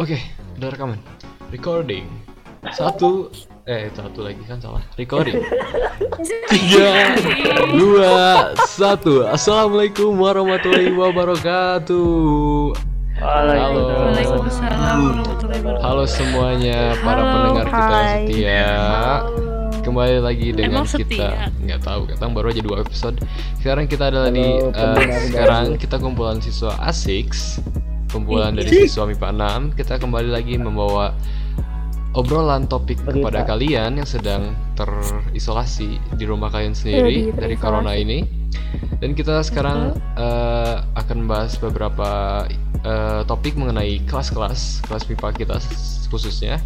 Oke, udah rekaman. Recording. Satu, eh satu lagi kan salah. Recording. Tiga, dua, satu. Assalamualaikum warahmatullahi wabarakatuh. Halo. Waalaikumsalam warahmatullahi wabarakatuh. Halo semuanya para Halo, pendengar kita yang hai. setia. Kembali lagi dengan Emang setia? kita nggak tahu, kita baru aja dua episode. Sekarang kita adalah di Halo, eh, sekarang kita kumpulan siswa A6 kumpulan dari siswa MIPA 6 kita kembali lagi membawa obrolan topik Berita. kepada kalian yang sedang terisolasi di rumah kalian sendiri Iya, di- dari terisolasi. corona ini. Dan kita sekarang eh, akan membahas beberapa eh, topik mengenai kelas-kelas kelas MIPA kita khususnya.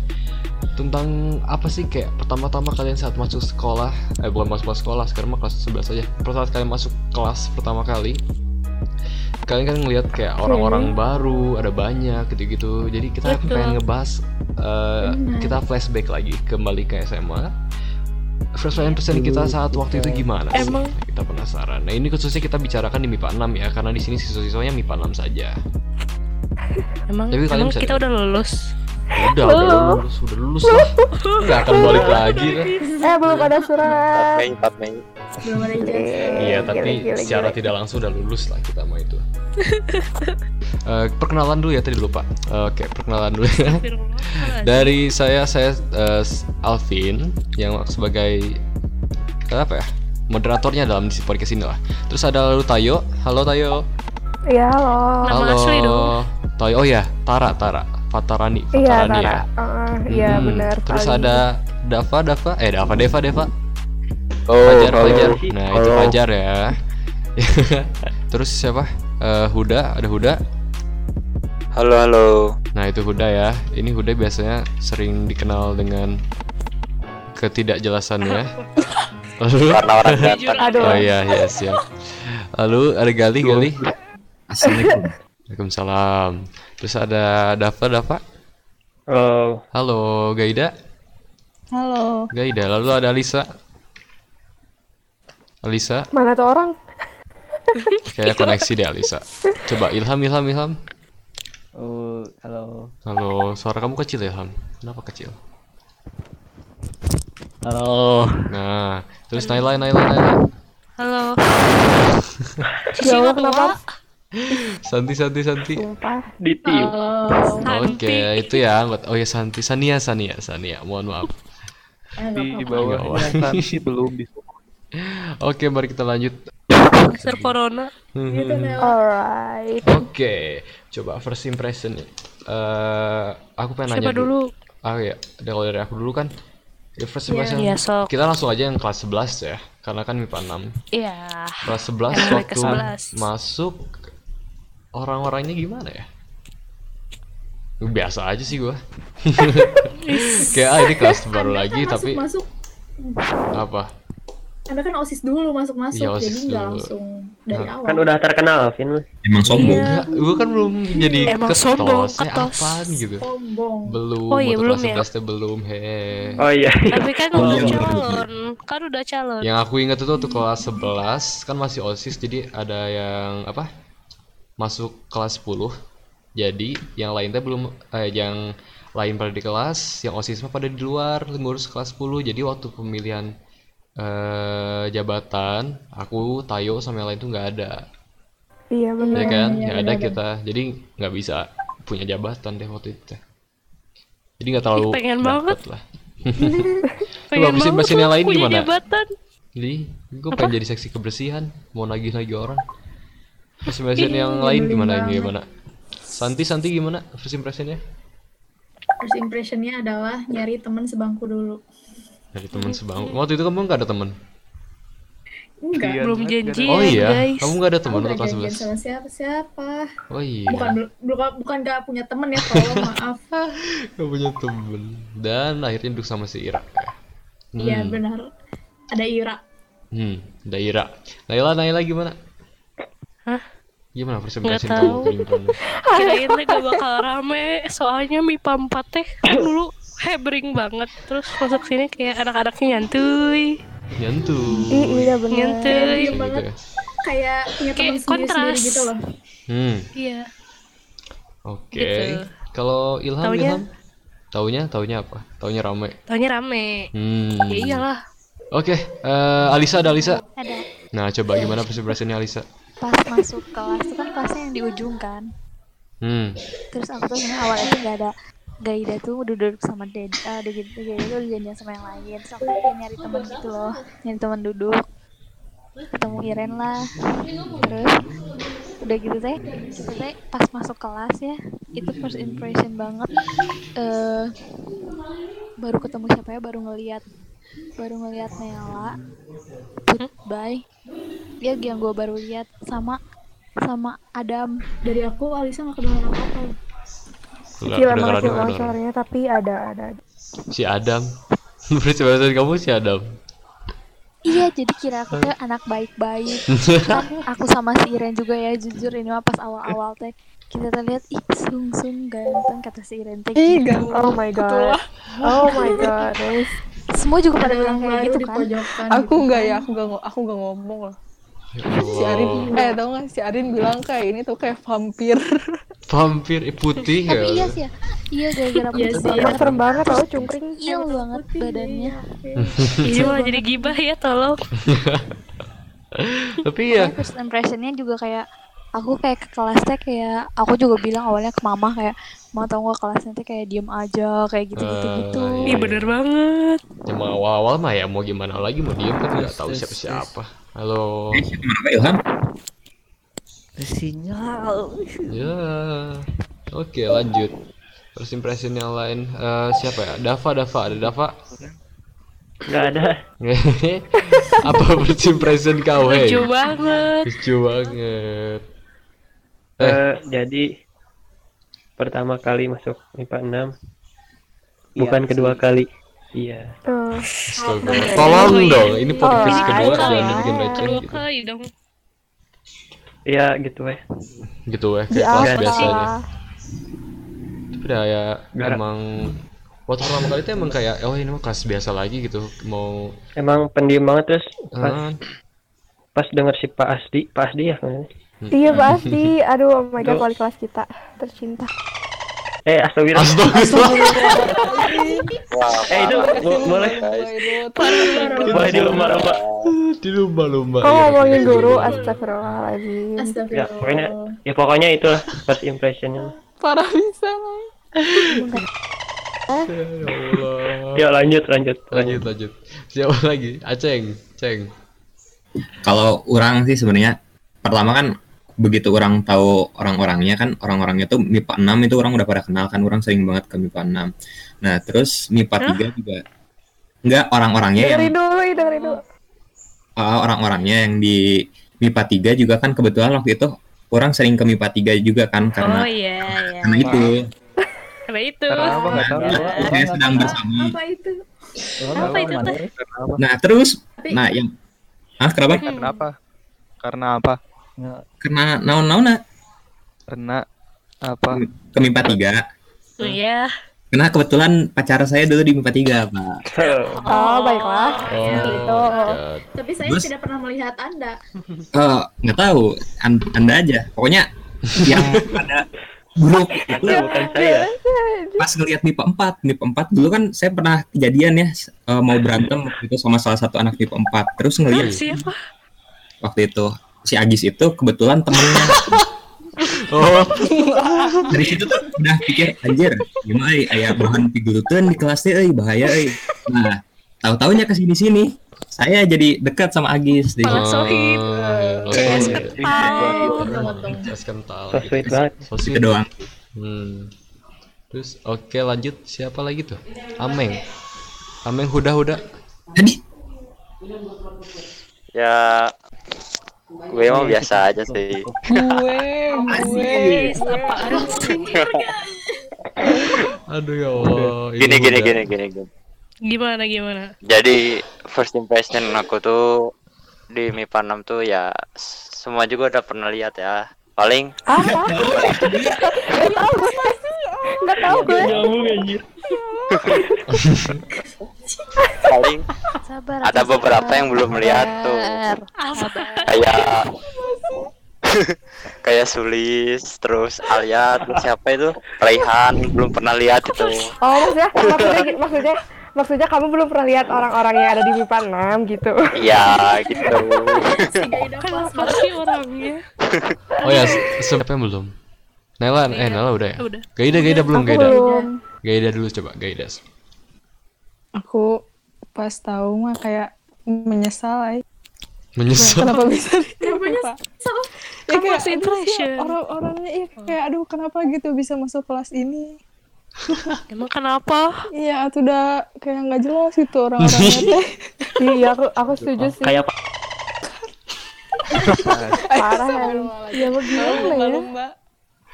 Tentang apa sih kayak pertama-tama kalian saat masuk sekolah eh bukan masuk sekolah sekarang mah kelas 11 aja. Saat kalian masuk kelas pertama kali kalian kan ngelihat kayak orang-orang baru ada banyak gitu-gitu. Jadi kita Betul. pengen ngebahas eh, kita flashback lagi kembali ke SMA first impression kita saat waktu itu gimana sih? Emang- kita penasaran. Nah ini khususnya kita bicarakan di MIPA 6 ya karena di sini siswa-siswanya MIPA 6 saja. Emang, Tapi emang kita udah lulus. Udah udah lulus udah lulus lah nggak akan balik lagi lah Eh belum ada surat. Mei 4 Mei Belum ada ijazah. Iya, tapi gila, secara gila. tidak langsung udah lulus lah kita mau itu. Eh, perkenalan dulu ya tadi lupa. Eh, Oke, perkenalan dulu ya. Dari saya saya eh, Alvin yang sebagai apa ya? Moderatornya dalam di podcast ini lah. Terus ada lalu Tayo. Halo Tayo. Iya halo. Nama Halo. asli dong. Tayo. Oh ya, Tara, Tara. Fatarani, Iya Fatarani Tara. ya. Heeh, Iya Hmm, benar. Terus ada Dava, Dava. Eh, Dava, Deva, Deva. Oh, Fajar, halo. Fajar. Nah, itu Halo. Fajar ya. Terus siapa? Eh, Huda, ada Huda. Halo, halo. Nah, itu Huda ya. Ini Huda biasanya sering dikenal dengan ketidakjelasannya. Lalu Karena orang ganteng. Oh iya, iya siap. Lalu ada Gali, Gali. Assalamualaikum. Waalaikumsalam. Terus ada Dava, Dava. Oh, Halo, Gaida. Halo. Gaida. Lalu ada Alisa. Alisa, Mana tuh orang? kayak koneksi deh Alisa. Coba Ilham, Ilham, Ilham. oh, halo. Halo, suara kamu kecil ya, Ham? Kenapa kecil? Halo. Nah, terus Naila, Naila, Naila. Halo. Ya Allah kenapa? Santi, Santi, Santi. Sumpah. Ditiu. Oke, itu ya. anggota- Oh ya, Santi, Sania, Sania, Sania. Mohon maaf. Di Nggak bawah. Santi belum di Oke, mari kita lanjut. Mister Corona. Alright. Oke, coba first impression. Eh, aku pengen Siapa nanya dulu? Ah ya, dari- kalau dari aku dulu kan. Ya, first impression. Iya, sok. Kita langsung aja yang kelas 11 ya, karena kan MIPA 6. Iya. Kelas 11 Yang waktu ke 11. masuk orang-orangnya gimana ya? Biasa aja sih gua. Kayak ah ini kelas baru Anda lagi kan tapi masuk, masuk apa? Anda kan osis dulu masuk masuk Iya, jadi nggak langsung dari Nah, awal Kan udah terkenal, Vin. Emang sombong. Iya. Enggak, gua kan belum jadi Emang ketos. sombong, Ya ketos. apaan gitu. sombong Belum, Oh iya, belum kelas ya? 11 teh belum, he. Oh iya. Tapi kan Oh, udah iya. calon. Kan udah calon. Yang aku ingat itu waktu kelas 11 kan masih OSIS jadi ada yang apa? Masuk kelas 10. Jadi yang lain teh belum eh yang lain pada di kelas, yang OSIS mah pada di luar ngurus kelas 10. Jadi waktu pemilihan eh jabatan, aku Tayo sama yang lain tuh nggak ada. Iya Ya benar. kan? Nggak ada kita. Jadi nggak bisa punya jabatan deh waktu itu. Jadi nggak terlalu pengen banget. lah. Pengen banget mesin yang lain punya gimana? jabatan. Jadi, gue pengen jadi seksi kebersihan, mau nagih-nagih orang. First impression yang lain gimana banget. gimana? Santi Santi gimana first impressionnya? first impressionnya adalah nyari teman sebangku dulu Dari teman sebangku. Waktu itu kamu nggak ada teman? enggak Iya. Belum janjian, Oh iya, guys. kamu nggak ada teman waktu kelas janjian 11? sama siapa siapa Oh iya, bukan bukan bukan nggak punya temen ya tolong maaf gak punya temen. Dan akhirnya duduk sama si Ira. ya. iya Hmm. benar ada Ira Hmm, ada Ira. Naila, Naila gimana? Hah? Gimana impression tahu. Kirain gak bakal rame. Soalnya MIPA 4 teh kan dulu hebring banget. Terus masuk sini kayak anak-anaknya nyantuy. Nyantu. I- iya benar. Nyantuy. Gitu banget. ya. kayak punya Kayak teman sendiri sendiri kontras. gitu loh Hmm, Iya. oke. Gitu. Kalau Ilham, Taunya? Ilham? Taunya, taunya apa? Taunya rame. Taunya rame. Hmm. Ya iyalah. Oke, eh, Alisa ada Alisa. ada Nah, coba gimana impressionnya Alisa? Pas masuk kelas itu kan kelasnya yang di ujung kan. Hmm. terus aku tuh sebenarnya awalnya tuh nggak ada Gaida tuh duduk sama Ded uh, Gaida tuh janjian sama yang lain. Terus aku kayak nyari temen gitu loh nyari temen duduk. Ketemu Iren lah. Terus udah gitu teh kita teh pas masuk kelas ya itu first impression banget. Eh baru ketemu siapa ya baru ngeliat baru ngeliat Nela Putbay dia yang gue baru lihat sama sama Adam Dari aku Alisa nggak kedengeran banget kedengeran. suaranya tapi ada ada. ada. Si Adam. Impression kamu si Adam. Iya, jadi kira aku tuh anak baik-baik. kan aku sama si Iren juga ya, jujur ini mah pas awal-awal teh kita tuh lihat ih sung sung ganteng kata si Iren teh Ih, gitu. ganteng. Oh my god. Oh my god. Semua juga pada Ada bilang kayak gitu kan. pojokan. aku gitu nggak kan. ya aku nggak aku nggak ngomong loh Ya si Arin eh tau nggak si Arin bilang kayak ini tuh kayak vampir Vampir eh, putih ya. Tapi iya sih ya. Iya gara-gara Iya putih sih, banget. Emang serem banget tau cungkring. Iya banget badannya. Ini malah jadi gibah ya tolong. Tapi ya, first impressionnya juga kayak aku kayak ke kelas teh kayak aku juga bilang awalnya ke mama kayak mau tau gak kelasnya teh kayak diem aja kayak gitu gitu gitu. Ah, Ih bener banget. emang awal-awal mah ya mau gimana lagi mau diem kan nggak tahu siapa-siapa. Halo. Kenapa Ilham? Sinyal. Ya. Oke, lanjut. First impression yang lain eh, siapa ya? Dava, Dava, ada Dava. Nggak ada. Apa first impression kau, hei? Lucu banget. Lucu banget. Eh. Eh, jadi pertama kali masuk MIPA 6 bukan Iya, kedua sih. kali. Iya. Astaga. Tolong dong, ini podcast Oh, kedua ayo, jangan ayo. bikin receh Kedua gitu. dong. Iya gitu ya. Gitu ya, Di kayak kelas apa? biasanya. Tapi udah ya Gara- emang waktu pertama kali itu emang kayak oh ini mah kelas biasa lagi gitu mau Emang pendiam banget terus pas ah, pas denger si Pak Asdi, Pak Asdi ya. Iya pasti. Aduh, oh my god, wali kelas kita tercinta. Eh astagfirullah. Astagfirullah. Eh itu bo- boleh boleh di lomba-lomba. di lumba-lumba. Kok ya. ngomongin guru? Astagfirullahaladzim. Ya Astagfirullah. pokoknya ya pokoknya itulah first impressionnya. parah bisa lah Ya. Ya lanjut lanjut Lanjut lanjut. Siapa lagi? Aceng, Ceng. Kalau orang sih sebenarnya pertama kan begitu orang tahu orang-orangnya kan orang-orangnya tuh MIPA 6 itu orang udah pada kenal kan orang sering banget ke MIPA 6. Nah, terus MIPA 3 juga enggak orang-orangnya yang Dengerin dulu, dengerin dulu. uh, orang-orangnya yang di MIPA 3 juga kan kebetulan waktu itu orang sering ke MIPA 3 juga kan karena Oh iya iya. karena itu Karena itu. Karena apa nggak tahu. saya sedang bersama. Apa itu? Apa itu teh? Nah, terus Tapi nah yang Ah, kenapa? Kenapa? Karena apa? Karena naon-naon Karena apa? ke MIPA 3. Oh iya. Karena kebetulan pacar saya dulu di MIPA 3, Pak. Oh, baiklah. Oh, Gitu. my God. tapi saya Terus- tidak pernah melihat Anda. Eh, nggak tahu, An- Anda aja. Pokoknya yang ada grup itu bukan saya. pas ngelihat MIPA 4, MIPA 4 dulu kan saya pernah kejadian ya eh, mau berantem waktu itu sama salah satu anak MIPA 4. Terus ngelihat Siapa? waktu itu si Agis itu kebetulan temennya Oh, dari situ tuh udah pikir anjir gimana euy aya bahan piguluteun di kelas teh euy bahaya euy nah tahu taunya ke sini sini saya jadi dekat sama Agis di situ. sohib. Oh, Es iya. kental. Es kental. So sweet banget. Doang Hmm. Terus oke lanjut siapa lagi tuh? Ameng. Ameng huda-huda. tadi Ya gue mah biasa aja sih. gue gue apaan sih? Aduh ya Allah. ini Gini gini gini gini gini. Gimana gimana? Jadi first impression aku tuh di MIPA 6 tuh ya semua juga udah pernah lihat ya. Paling Apa? Gak tau gue. Nyambung anjir. paling Sabar. ada beberapa yang belum melihat tuh. Kayak kayak Sulis terus Alia terus siapa itu Raihan belum pernah lihat itu Oh maksudnya maksudnya maksudnya maksudnya kamu belum pernah lihat orang-orang yang ada di MIPA 6 gitu. iya gitu sih orangnya? Oh ya, siapa yang belum? Nela, eh Nela udah ya? Udah. Gaida, Gaida belum, Aku Gaida. belum. Gaida dulu coba, Gaida. Aku pas tahu mah kayak menyesal ay. Menyesal. Kenapa bisa Kenapa Kenapa? Kan kayak, impression. ya orang-orangnya iya kayak aduh kenapa gitu bisa masuk kelas ini Emang kenapa? iya tuh udah kayak nggak jelas gitu orang-orangnya teh Iya aku aku setuju sih. Kayak apa? Parah ya. Ya bagaimana ya?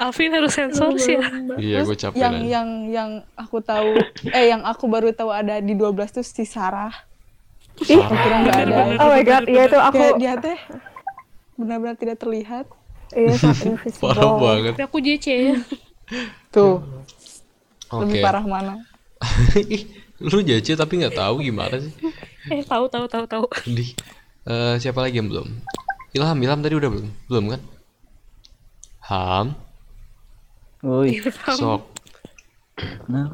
Alvin harus sensor sih ya. Iya, gue capek yang nanya. yang yang aku tahu eh yang aku baru tahu ada di 12 tuh si Sarah Ih, aku kira ada oh my god, iya itu aku kayak dia teh benar-benar tidak terlihat iya sangat invisible. Parah banget. Tapi aku JC ya. tuh Oke. lebih parah mana Ih, Lu jace tapi nggak tahu gimana sih? Eh tahu tahu tahu tahu. Di eh, siapa lagi yang belum? Ilham, Ilham tadi udah belum? Belum kan? Ham, Woi, sok. nah,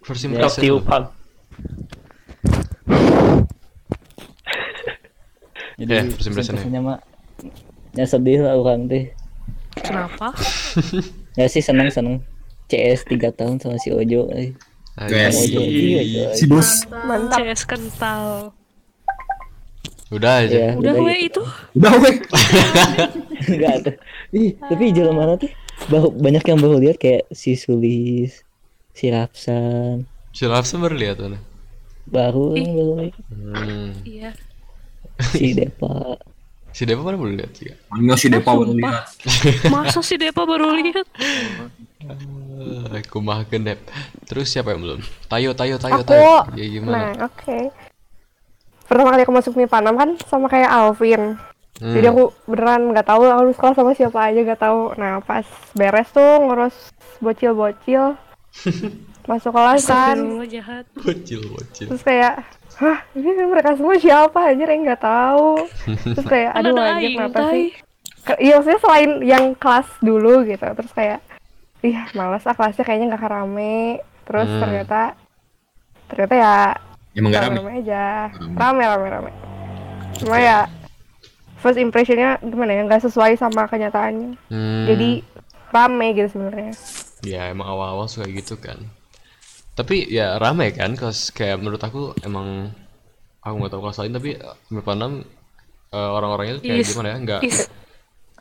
First impression. lu. Pam. jadi Ya, first mah ya sedih lah orang teh. Kenapa? Ya sih seneng seneng. CS 3 tahun sama si Ojo. Eh. Guys, Ojo iya, coy. si bos Mantap. CS kental. Udah aja. Ya, Udah udah we gitu. itu. udah weh Enggak ada. Ih, tapi jalan mana tuh? Bahu, banyak yang baru lihat kayak si Sulis, si Rapsan, Si Lafsa baru lihat mana? baru yang baru lihat. Hmm. Iya. si Depa. Si Depa mana belum lihat juga? Ayo si Depa baru lihat Masa si Depa baru lihat? Eh, Aku mah Dep. Terus siapa yang belum? Tayo, Tayo, Tayo, Aku. Tayo. Ya Nah, oke. Pertama kali aku masuk MIPA 6 kan sama kayak Alvin. Hmm. Jadi aku beneran nggak tahu aku sekolah sama siapa aja nggak tahu. Nah pas beres tuh ngurus bocil-bocil masuk kelas kan. Astagfirullah jahat. Bocil, bocil. Terus kayak, hah ini mereka semua siapa aja yang nggak tahu. Terus kayak, Kan aduh ada aja kenapa Tai. sih? Ke- Iya maksudnya selain yang kelas dulu gitu. Terus kayak, ih malas ah kelasnya kayaknya nggak rame. Terus Hmm. ternyata, ternyata ya emang gak rame rame aja. Rame. Rame rame rame. Cuma ya first impressionnya gimana ya nggak sesuai sama kenyataannya. Hmm. Jadi rame gitu sebenarnya. Ya emang awal-awal suka gitu kan. Tapi ya rame kan, kelas kayak menurut aku emang aku nggak tahu kelas lain tapi eh, MIPA 6 eh, orang-orangnya tuh kayak Is- gimana ya? Enggak is-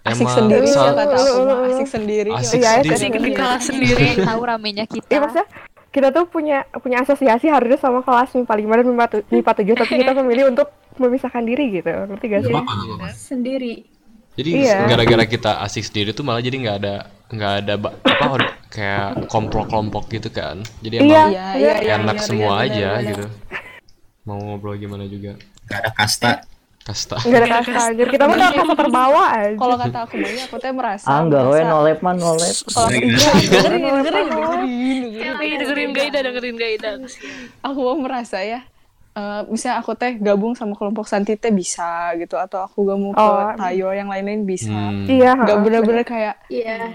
asik emang sendiri ya sal- kata aku mah asik sendiri asik Iya, sendiri. Asik di kelas sendiri. tahu ramenya kita Iya maksudnya kita tuh punya punya asosiasi harusnya sama kelas MIPA 5 dan MIPA, tu- MIPA 7 tapi kita memilih untuk memisahkan diri gitu. Ngerti gak Gak sih? apa-apa, gak apa-apa. sendiri Jadi Iya. gara-gara kita asik sendiri tuh malah jadi nggak ada nggak ada apa kayak kelompok-kelompok gitu kan. Jadi Iya. emang iya iya iya enak semua iya, aja gitu. Mau ngobrol gimana juga. Gak ada kasta Kasta. Enggak ada kasta anjir. Kita mah kasta terbawa aja. kalau kata aku banyak aku teh merasa Ah enggak, we nolep mah nolep. kalau aku Iya. dengerin dengerin dengerin dengerin Gaida, dengerin Gaida. aku mau merasa ya eh, misalnya aku teh gabung sama kelompok Santi teh bisa gitu atau aku gabung ke Oh. Tayo yang lain-lain bisa Hmm. Iya. nggak ha. bener-bener kayak iya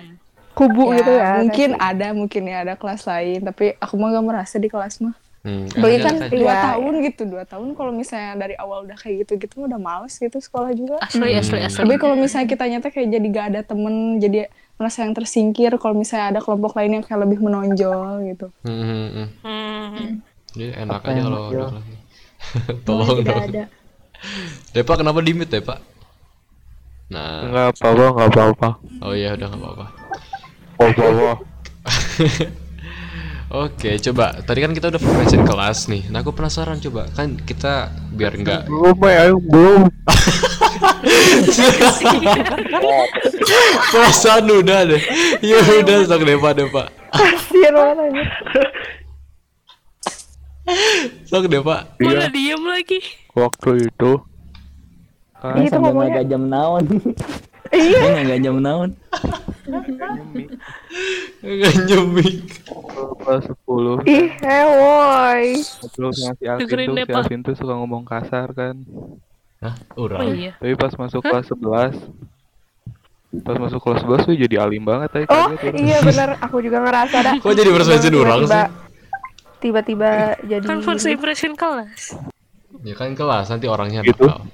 kubu gitu ya. mungkin ada mungkin ya ada kelas lain tapi aku mah gak merasa di kelas mah Hmm, Bagi kan dua Iya, tahun gitu dua tahun kalau misalnya dari awal udah kayak gitu gitu udah males gitu sekolah juga Asli, asli, asli. tapi kalau misalnya kita nyata kayak jadi gak ada temen jadi merasa yang tersingkir kalau misalnya ada kelompok lain yang kayak lebih menonjol gitu Hmm, hmm, hmm. Hmm. Jadi enak Apa aja kalau ada kelas. Tolong dong. ada Depa kenapa di mute Depa? Nah, Enggak apa-apa, enggak apa-apa. oh iya udah nggak apa-apa. Oh, apa-apa. Oke, coba. Tadi kan kita udah mention kelas nih. Nah, aku penasaran coba. Kan kita biar nggak Belum, ayo belum. perasaan udah deh. Ya udah, sok Depa, Depa. Kasian banget aja. Sok Depa. Malah diem lagi. Waktu itu Kan Itu sambil ngomongnya- jam naon. Iya. Kan nggak jam naon. Nggak nyemik. kelas 10 Ih, hewoy. Terus si Alvin tuh, si. Alvin tuh suka ngomong kasar kan Hah? Oh Urang. iya. Tapi pas masuk kelas 11 Pas masuk kelas 11 tuh jadi alim banget aja Oh kaget orang. iya bener, aku juga ngerasa dah. Kok jadi first impression orang Tiba-tiba- sih? Tiba-tiba jadi. Kan first impression kelas. Ya kan kelas nanti orangnya Gitu. bakal.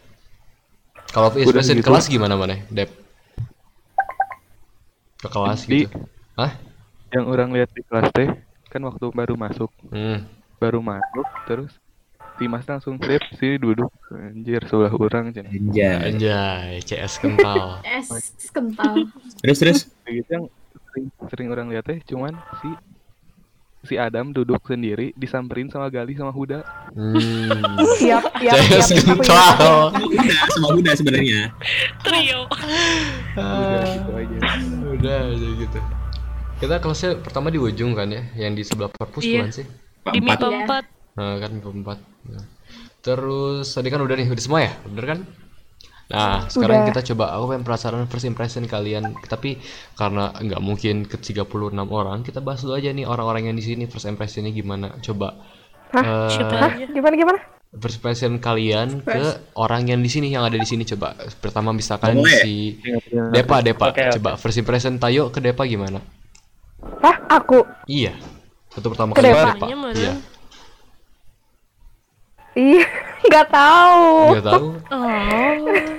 Kalau first impression gitu. kelas gimana mana, Dep? Ke kelas Di- gitu. Hah? Yang orang lihat di kelas teh kan waktu baru masuk. Hmm. Baru masuk terus si Mas langsung sip sini duduk anjir sebelah orang cenah. Anjay. Anjay, CS kental. Es kental. Terus terus. Begitu yang sering, sering orang lihat teh cuman si si Adam duduk sendiri disamperin sama Gali sama Huda. Hmm. Siap, siap, CS siap. Aku kental. Udah, semua udah sebenarnya. Trio. Udah gitu aja. Udah aja gitu. Kita kelasnya pertama di ujung kan ya, yang di sebelah perpus Iya. bukan sih? Di. MIPA Iya. 4. Nah, kan MIPA 4. Nah. Terus tadi kan udah nih, udah semua ya? Bener kan? Nah, sekarang Udah. kita coba aku pengen penasaran first impression kalian, tapi karena nggak mungkin ke 36 orang, kita bahas dulu aja nih orang-orang yang di sini first impressionnya gimana. Coba Hah? aja? Gimana gimana? first impression kalian ke orang yang di sini yang ada di sini coba. Pertama misalkan Boleh. si Depa, Depa. Oke, oke. Coba first impression Tayo ke Depa gimana? Hah? Aku? Iya. Itu pertama Ke kali Depa? Depa. Iya. Iya, nggak tahu. Nggak tahu. Oh.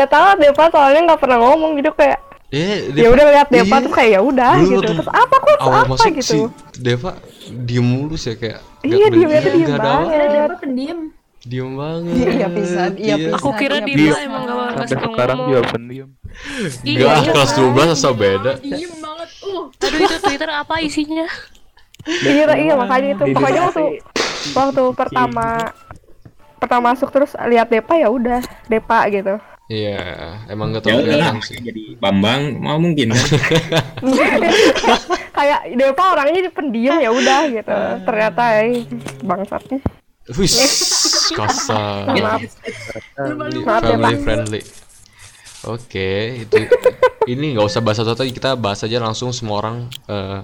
Nggak tahu Depa soalnya nggak pernah ngomong gitu kayak. Eh, Ya udah lihat Depa iya. terus kayak ya udah gitu. Terus apa kok awal apa masuk gitu. si Deva diem mulus ya kayak nggak Iya, diemnya tuh diem nggak ada banget. Kira Depa pendiam. diem banget Iya, pisan. Iya, pisan. Aku kira Iya, di Dia- emang gak bakal Sampai sekarang juga pendiam. Iya, iya kelas kan? 12 asal beda Diem banget. Uh. Aduh itu Twitter apa isinya? Iya, iya makanya itu. Pokoknya waktu waktu pertama pertama masuk terus lihat Depa ya udah Depa gitu. Iya, emang gak Ya tau kelihatan sih jadi Bambang mau mungkin kan. kayak Depa orangnya pendiam ya udah gitu. Ternyata eh, bangsatnya. Wih, kasar Maaf. Maaf ya, Family friendly Oke, itu ini nggak usah bahas satu-satu, kita bahas aja langsung semua orang eh,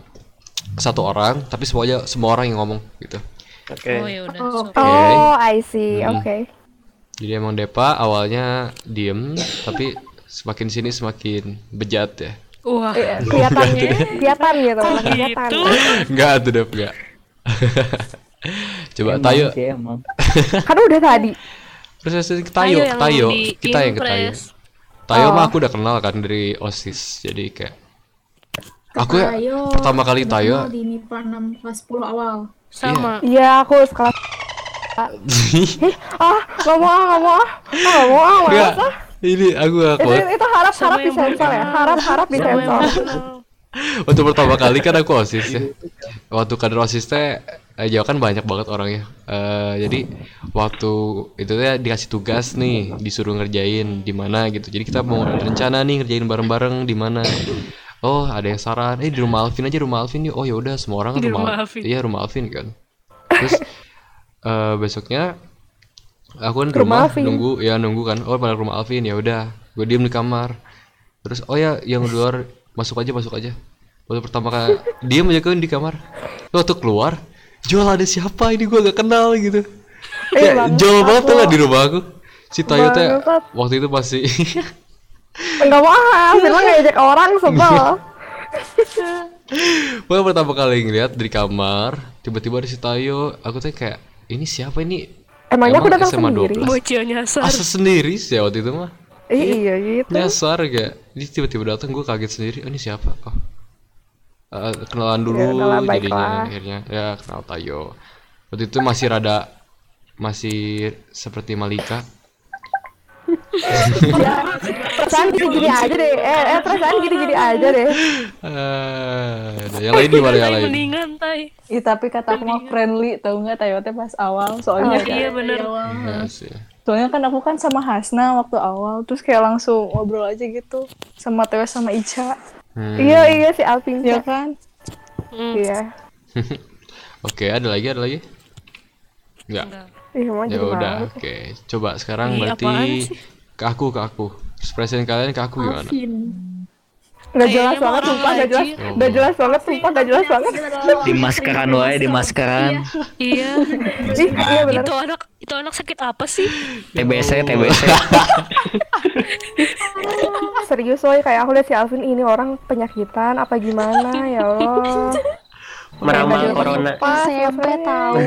satu orang, tapi semuanya semua orang yang ngomong gitu. Oke. Oh ya udah. Oh. so- Oh, I see. Hmm. Oke. Jadi emang Depa awalnya diem, tapi semakin sini semakin bejat ya. Wah. Iya, kelihatan kelihatan gitu, Kok kelihatan. gitu? Enggak tuh Dep, enggak. Coba Emang Tayo, sih, emang. Kan udah tadi. terus Tayo, Tayo, di kita yang ke Tayo. Tayo mah Oh. aku udah kenal kan dari OSIS, jadi kayak aku ya Tayo. pertama kali Tayo di MIPA 6 kelas 10 awal. Sama. Iya, aku sekelas. Ah, nggak mau ah, nggak mau nggak mau ah, males ah. ini aku gak Itu, kuat. itu harap Sama harap yang disensor ya, harap harap belum kenal. Waktu pertama kali kan aku OSIS ya. Waktu kader OSIS teh eh, Jawa kan banyak banget orangnya. Eh jadi waktu itu teh dikasih tugas nih, disuruh ngerjain di mana gitu. Jadi kita mau rencana nih ngerjain bareng-bareng di mana. Oh, ada yang saran, eh di rumah Alvin aja rumah Alvin yuk. Oh ya udah semua orang Di rumah, rumah Alvin. Iya, rumah Alvin kan. Terus eh besoknya aku kan rumah rumah nunggu ya nunggu kan. Oh, pada rumah Alvin ya udah. Gue diem di kamar. Terus oh ya yang luar masuk aja masuk aja. Waktu pertama kali diem aja kan di kamar. Waktu keluar, Joel ada siapa ini gua gak kenal gitu. Eh, bangsat Joel banget tuh lah di rumah aku. Si Tayo teh Bangsat. waktu itu masih Enggak ah, Firman ngejek orang sebel. Gua pertama kali ngeliat dari kamar, tiba-tiba ada si Tayo, aku tuh kayak ini siapa ini? Emangnya aku Emang datang SMA sendiri? 12? Bocil nyasar. Asa sendiri sih waktu itu mah. Ih, iya gitu. Nyasar kayak, dia tiba-tiba datang gue kaget sendiri. Oh ini siapa? Oh. Eh, kenalan dulu Ya jadinya baiklah. akhirnya ya kenal Tayo. Waktu itu masih rada masih seperti Malika. Ya, perasaan gini-gini aja deh. Eh, eh perasaan gini-gini aja deh. Eh, yang lain gimana yang lain? mendingan tai. Ih, tapi kata aku mah friendly, tau nggak Tayo teh pas awal. Soalnya Oh, iya bener. Iya sih. Soalnya kan aku kan sama Hasna waktu awal, terus kayak langsung ngobrol aja gitu sama Tayo sama Ica, Hmm. Iya, iya si Alvin. ya kan? Hmm. Iya. Oke, ada lagi ada lagi? Enggak. Enggak. Ih, mau Ya udah, oke. Coba sekarang Ih, berarti? Ke aku ke aku. Ekspresi kalian ke aku gimana? Alvin. Nggak jelas banget, sumpah nggak jelas. Nggak jelas banget, sumpah nggak jelas banget. Di maskeran wae, di maskeran. Iya. Ih, iya bener. itu anak Itu anak sakit apa sih? TBC TBC Serius woy, kayak aku lihat si Alvin ini orang penyakitan apa gimana ya Allah. Meramal corona. pas, SMP tahu.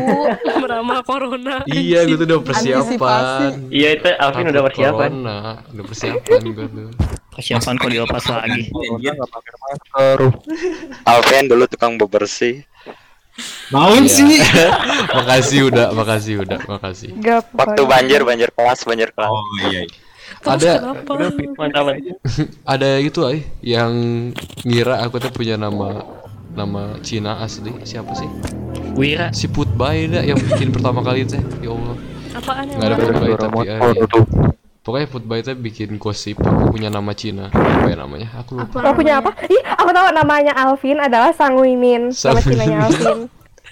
Meramal corona. Iya, gue tuh udah persiapan. Iya itu Alvin udah persiapan. corona. Udah persiapan gue tuh. persiapan kok dilepas lagi Anjir. Alvin dulu tukang bebersih. Naon Iya. sih? makasih udah, makasih udah, makasih. Gak Waktu banjir, banjir kelas, banjir kelas. Oh iya. iya. Terus Ada mantap. ada itu ay yang ngira aku tuh punya nama nama Cina asli siapa sih? Wira Si Putbay dah yang bikin pertama kali teh. Ya Allah. Apaan yang Nggak ada mana? Putbay tapi ah, iya. Pokoknya Putbay teh bikin gosip aku punya nama Cina. Apa ya namanya? Aku lupa. Kau punya apa? Ih, aku tahu namanya Alvin adalah Sang Wimin. Nama Sang cinanya Wimin. Alvin.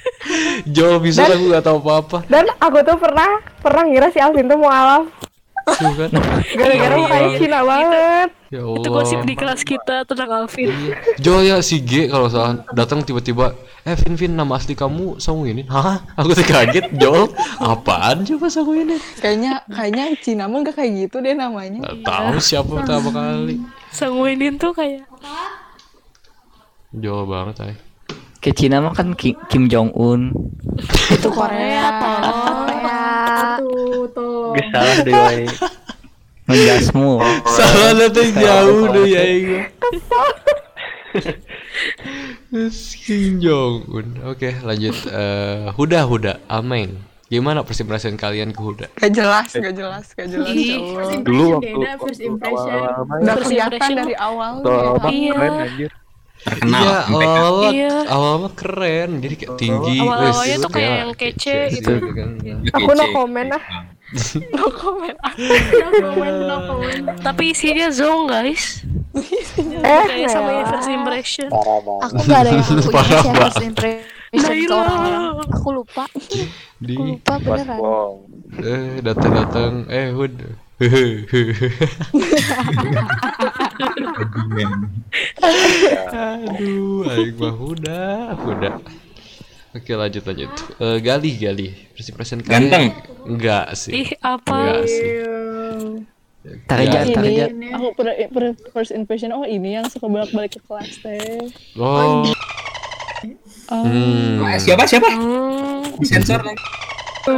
Jauh bisa Dan- aku gak tahu apa-apa. Dan aku tuh pernah pernah ngira si Alvin tuh mualaf Tuh kan. gara-gara Ya mukanya Allah. Cina banget. Ya Itu gosip Allah. di kelas kita tentang Alvin. Jo ya si G kalau salah datang tiba-tiba eh Vin Vin nama asli kamu Song ini hah aku tuh kaget Jo apaan coba Song ini Kayaknya kayaknya Cina mah nggak kayak gitu deh namanya. Gak tahu siapa pertama kali Sang Winin tuh kayak Jo banget ay ke Cina mah kan Ki- Kim Jong Un Itu Korea. Korea. Tuh, Gak salah deh woy. ngegasmu salah nanti jauh deh ya Kim Jong Un oke lanjut Eh, Huda Huda Ameng gimana persiapan kalian ke Huda Gak jelas, gak jelas, gak jelas. Ih. First Dulu impression waktu beda, first impression. Udah First kelihatan impression dari awal. Iya. keren anjir. Terkenal. Iya, sampai awal awal Iya. awal keren, jadi kayak tinggi. Awal-awalnya tuh kayak kayak yang kece gitu. kan. Aku no comment ah. No comment. No comment, no comment. Tapi isinya zong guys. Eh, Kayak sama yang Nela. first impression. Aku gak ada yang punya sih first impression ke orang-orang. Aku lupa. Di Aku lupa beneran. Wow. eh datang-datang eh Hud. Aduh, aing mah udah, udah. Oke lanjut lanjut. Eh, gali gali. Ganteng. Enggak sih. Ih, apa? Enggak sih. Tarja Ya. Tarja Ini aku per- per- first impression oh ini yang suka bolak-balik ke kelas teh. Oh. Hmm. Siapa siapa? Hmm, Disensor lagi.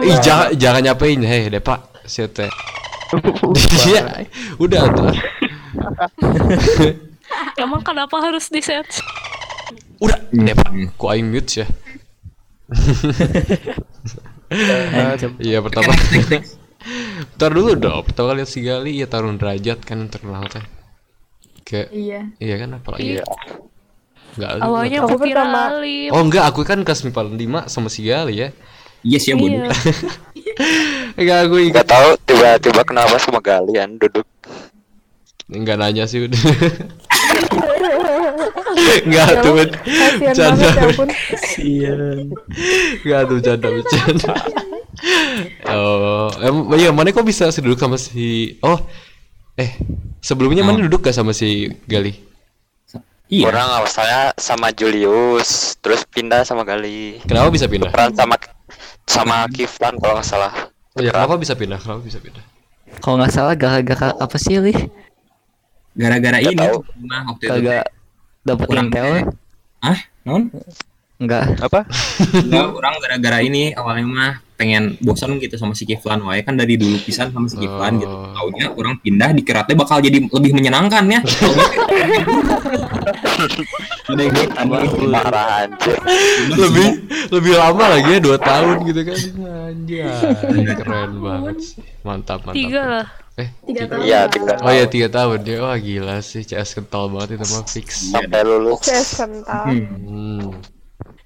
Ih, jangan jangan nyapain, hei, Depa, siete. Dia udah tuh. emang kenapa harus di set? Udah, Depa, ku aing mute ya. Iya pertama. Ntar dulu dong. Pertama kali lihat si Gali ya tarun derajat kan yang terkenal teh. Kayak Iya. iya kan apalagi. Iya. Enggak. Awalnya Aku aku pertama-. Oh enggak, aku kan kelas MIPA 5 sama si Gali ya. Yes ya. Iya. Enggak aku Gak ingat. tahu tiba-tiba kenapa sama kalian duduk. Enggak nanya sih udah. Enggak tuh. Kasian Bercanda. banget ya Enggak tuh bercanda bercanda. Oh, em, iya mana kok bisa seduduk sama si Oh, eh sebelumnya mana Oh. duduk gak sama si Gali? Iya. Orang awalnya sama Julius, terus pindah sama Gali. Kenapa bisa pindah? Peran sama sama Kiflan kalau nggak salah. Oh ya, kenapa bisa pindah? Kenapa bisa pindah? kalau nggak salah gara-gara apa sih lih Gara-gara ini tahu. nah waktu itu. Dapet Kurang intel Ah, non? enggak Apa? Enggak, orang gara-gara ini awalnya mah pengen bosan gitu sama si Kiflan wae kan dari dulu pisan sama si Kiflan gitu. Oh. Taunya orang pindah di keratnya bakal jadi lebih menyenangkan ya. Gitu. Parah anjir. lebih lebih lama lagi ya dua tahun gitu kan anjay keren banget sih mantap mantap Tiga lah. Eh Tiga tahun. Iya, tiga oh ya tiga tahun ya wah gila sih CS kental banget itu mah fix Sampai lulus. Ces kental. hmm.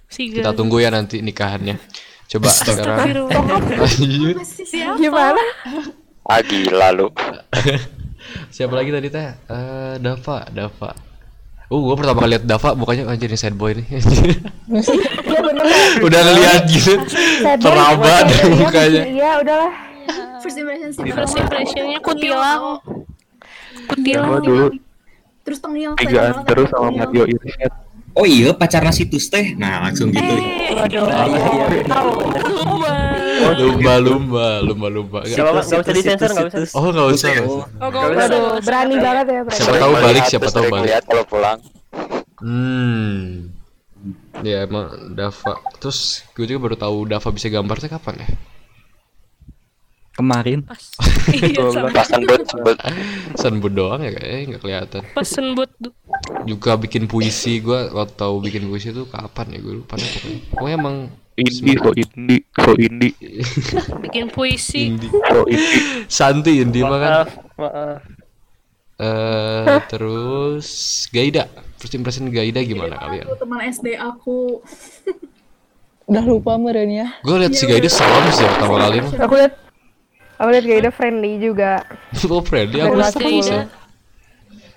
Tiga. kita tunggu ya nanti nikahannya coba sekarang lanjut? Gimana? Ah gila lu. siapa lagi tadi teh Eh, Dava Dava Uh, gua pertama kali lihat Dava mukanya anjir ini sad boy nih. Iya ya. Udah ngeliat gitu. Teraba dari iya, mukanya. Iya, udahlah. First impression sih. First impressionnya kutilang. Kutilang. Gua dulu Terus tengil. tigaan terus sama Mario Irsyad. oh iya pacarnya situs teh nah langsung gitu Waduh. Nah, iya, iya. lumba lumba lumba lumba Gak apa-apa, nggak usah disensor, nggak usah. oh nggak usah. Oh, gak usah. Waduh, berani banget ya, berani. siapa tahu balik siapa tahu balik lihat kalau pulang. hmm ya emang Dava terus gue juga baru tahu Dava bisa gambar tuh kapan ya Kemarin. Iya, sama. Pas sembut sembut. Sunboot doang ya kayaknya nggak kelihatan buat du- juga bikin puisi gue waktu tahu bikin puisi itu kapan ya gue lupa deh pokoknya pokoknya emang Indie kok indie, so indie, bikin puisi. indie so indie. santai indie mah kan Maaf, maaf. eh terus Gaida first impression Gaida gimana kalian teman SD aku. Udah lupa meren ya. gue liat si Gaida salam sih pertama kali Aku lihat aku lihat Gaida friendly juga. lo friendly aku Gaida.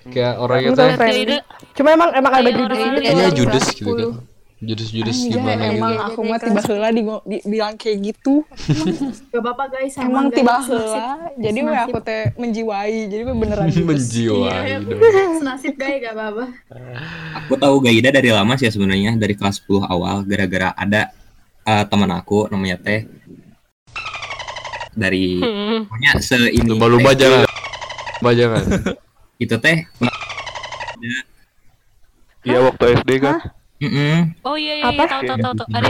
kayak orangnya Aku tuh friendly. Cuma emang emang ada Kayak judes orang gitu. iya kalau judes gitu kan 10. judes judes Anjay, gimana emang gitu aku mah tiba heula di, bilang kayak gitu. Gak apa-apa guys. Emang tiba heula. Jadi we Senasib. aku teh menjiwai. Jadi beneran menjiwai Iya, senasib guys gak apa-apa. aku tahu Gaida dari lama sih ya sebenarnya dari kelas 10 awal gara-gara ada eh, teman aku namanya teh dari Hmm. pokoknya se ini lumba-lumba teh, jangan lumba jangan itu teh Iya waktu SD kan. mm Oh iya iya, Apa? iya tahu tahu tahu tahu. Ada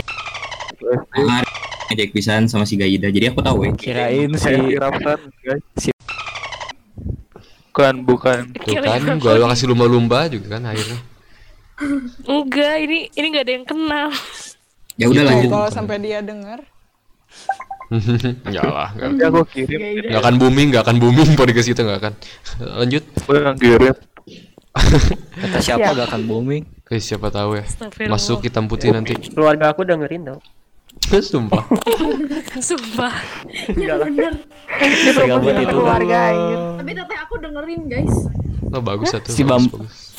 nah, ngejek pisan sama si Gaida jadi aku tahu ya Kirain si Saya si Rapsan guys. Si- Bukan bukan. tuh kan gue kasih lumba-lumba juga kan akhirnya enggak, ini ini enggak ada yang kenal. ya udah Gitu. lanjut Kalau sampai dia denger. Enggak lah enggak aku kirim. nggak akan booming nggak akan booming podcast kita nggak akan lanjut Aku yang kirim. kata siapa Siap. gak akan booming. Oke siapa tahu ya masuk hitam putih nanti Keluarga aku dengerin tau. sumpah Sumpah. Ya bener. Di Segabut promosi itu. keluarga. Tapi teteh aku dengerin guys. oh bagus satu Si Bam-.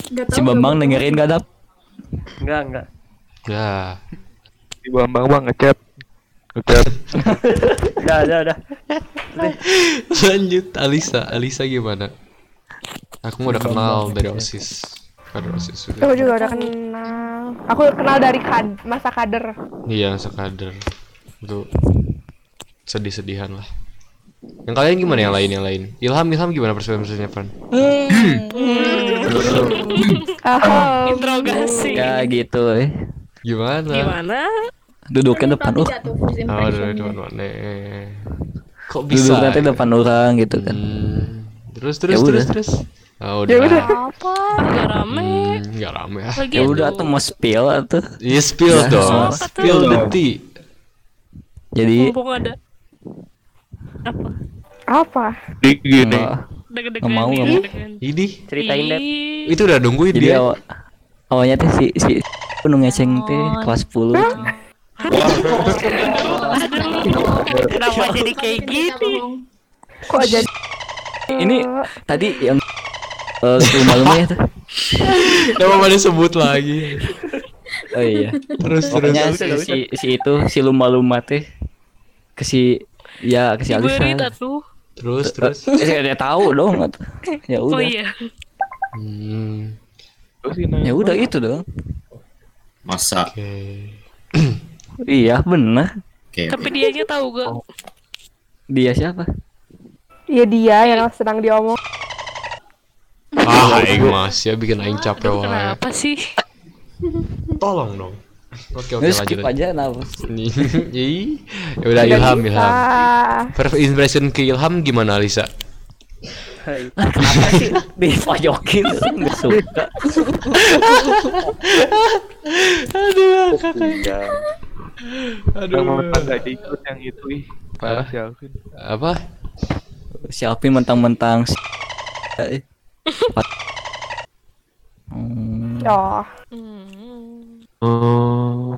Si Bambang dengerin gak dap? Enggak, enggak. ya Si Bambang bang ngechat. Ngechat. Udah, udah, udah. lanjut Alisa. Alisa gimana? Aku udah kenal dari osis. Kader osis Aku sudah juga udah kenal. Aku kenal dari kad masa kader. iya sekader itu sedih-sedihan lah. Yang kalian gimana? Yang lain yang lain? Ilham Ilham gimana perspektifnya Pan Oh, Interogasi. Ya gitu eh. gimana? Gimana? Duduknya depan Tapi uh. gak tuh oh nya. depan mana kok bisa Duduk nanti ya? depan orang gitu kan. Hmm, terus terus Ya terus udah. terus oh Ya udah udah. Apa? Enggak rame. Hmm, nggak rame Lagi Ya udah atau mau spill atau Iya spill Ya, dong apa tuh? spill the tea jadi Mumpung ada apa? apa? Di gini. nggak- Nggak mau, nggak mau. ini Ceritain deh. Itu udah nungguin jadi dia awal awalnya teh si si penuh ngeceng teh kelas 10 Kenapa jadi kayak gini? Kok jadi ini tadi yang eh rumah-rumah ya tuh. Kenapa pada sebut lagi. Oh iya. Terus terus. Pokoknya si, si, si itu si lumba-lumba teh ke si ya ke si Alisa. Tuh. terus terus. eh, dia tahu dong ya Oh udah. iya. hmm, Terus ya udah itu dong. Masa? Oke iya bener. Oke Tapi dianya tahu gak? dia siapa? Ya dia yang sedang diomong. ah aing mas ya bikin aing capek wae. Kenapa sih? tolong dong. Oke oke lanjut skip aja kenapa? Ih, ya udah Ilham. Ilham. First impression ke Ilham gimana Alisa Hai. kenapa sih? Dipojokin nggak suka. Aduh kakak Iya. Sama gak ikut yang itu ih. Parah si Alvin. apa si Alvin mentang-mentang si- eh. Hmm, Oh, Hmm. Hmm.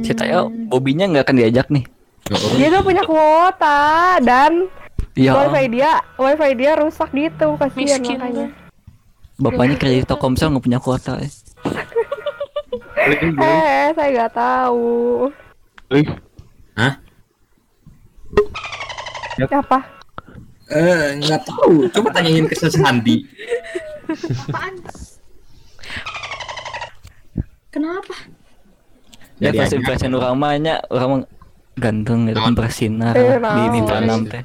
si Tayo Bobinya nggak akan diajak nih dia tuh punya kuota dan ya wifi dia wifi dia rusak gitu kasihan makanya. bapaknya kerja di Telkomsel nggak punya kuota eh. Eh, saya nggak tahu. Ih, Apa? eh nggak tahu coba tanyain ke sesanti Apaan? Kenapa? Ya aja. impression orang mah nya orang ganteng gitu kan bersinar Eh, di enam teh.